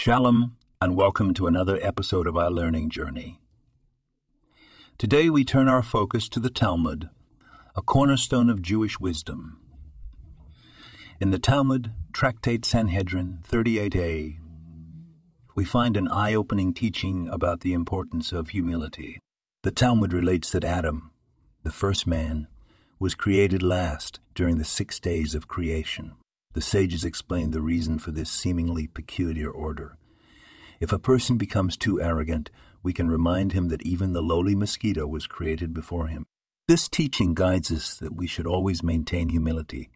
Shalom, and welcome to another episode of our learning journey. Today we turn our focus to the Talmud, a cornerstone of Jewish wisdom. In the Talmud, Tractate Sanhedrin 38a, we find an eye opening teaching about the importance of humility. The Talmud relates that Adam, the first man, was created last during the six days of creation. The sages explain the reason for this seemingly peculiar order. If a person becomes too arrogant, we can remind him that even the lowly mosquito was created before him. This teaching guides us that we should always maintain humility,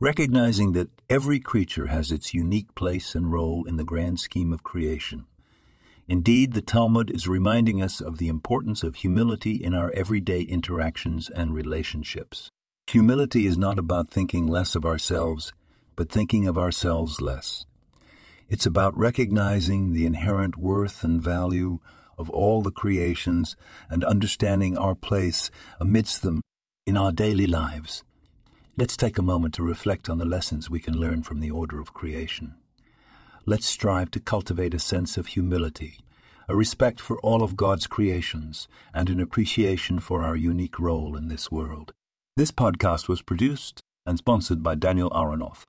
recognizing that every creature has its unique place and role in the grand scheme of creation. Indeed, the Talmud is reminding us of the importance of humility in our everyday interactions and relationships. Humility is not about thinking less of ourselves, but thinking of ourselves less. It's about recognizing the inherent worth and value of all the creations and understanding our place amidst them in our daily lives. Let's take a moment to reflect on the lessons we can learn from the order of creation. Let's strive to cultivate a sense of humility, a respect for all of God's creations, and an appreciation for our unique role in this world. This podcast was produced and sponsored by Daniel Aronoff.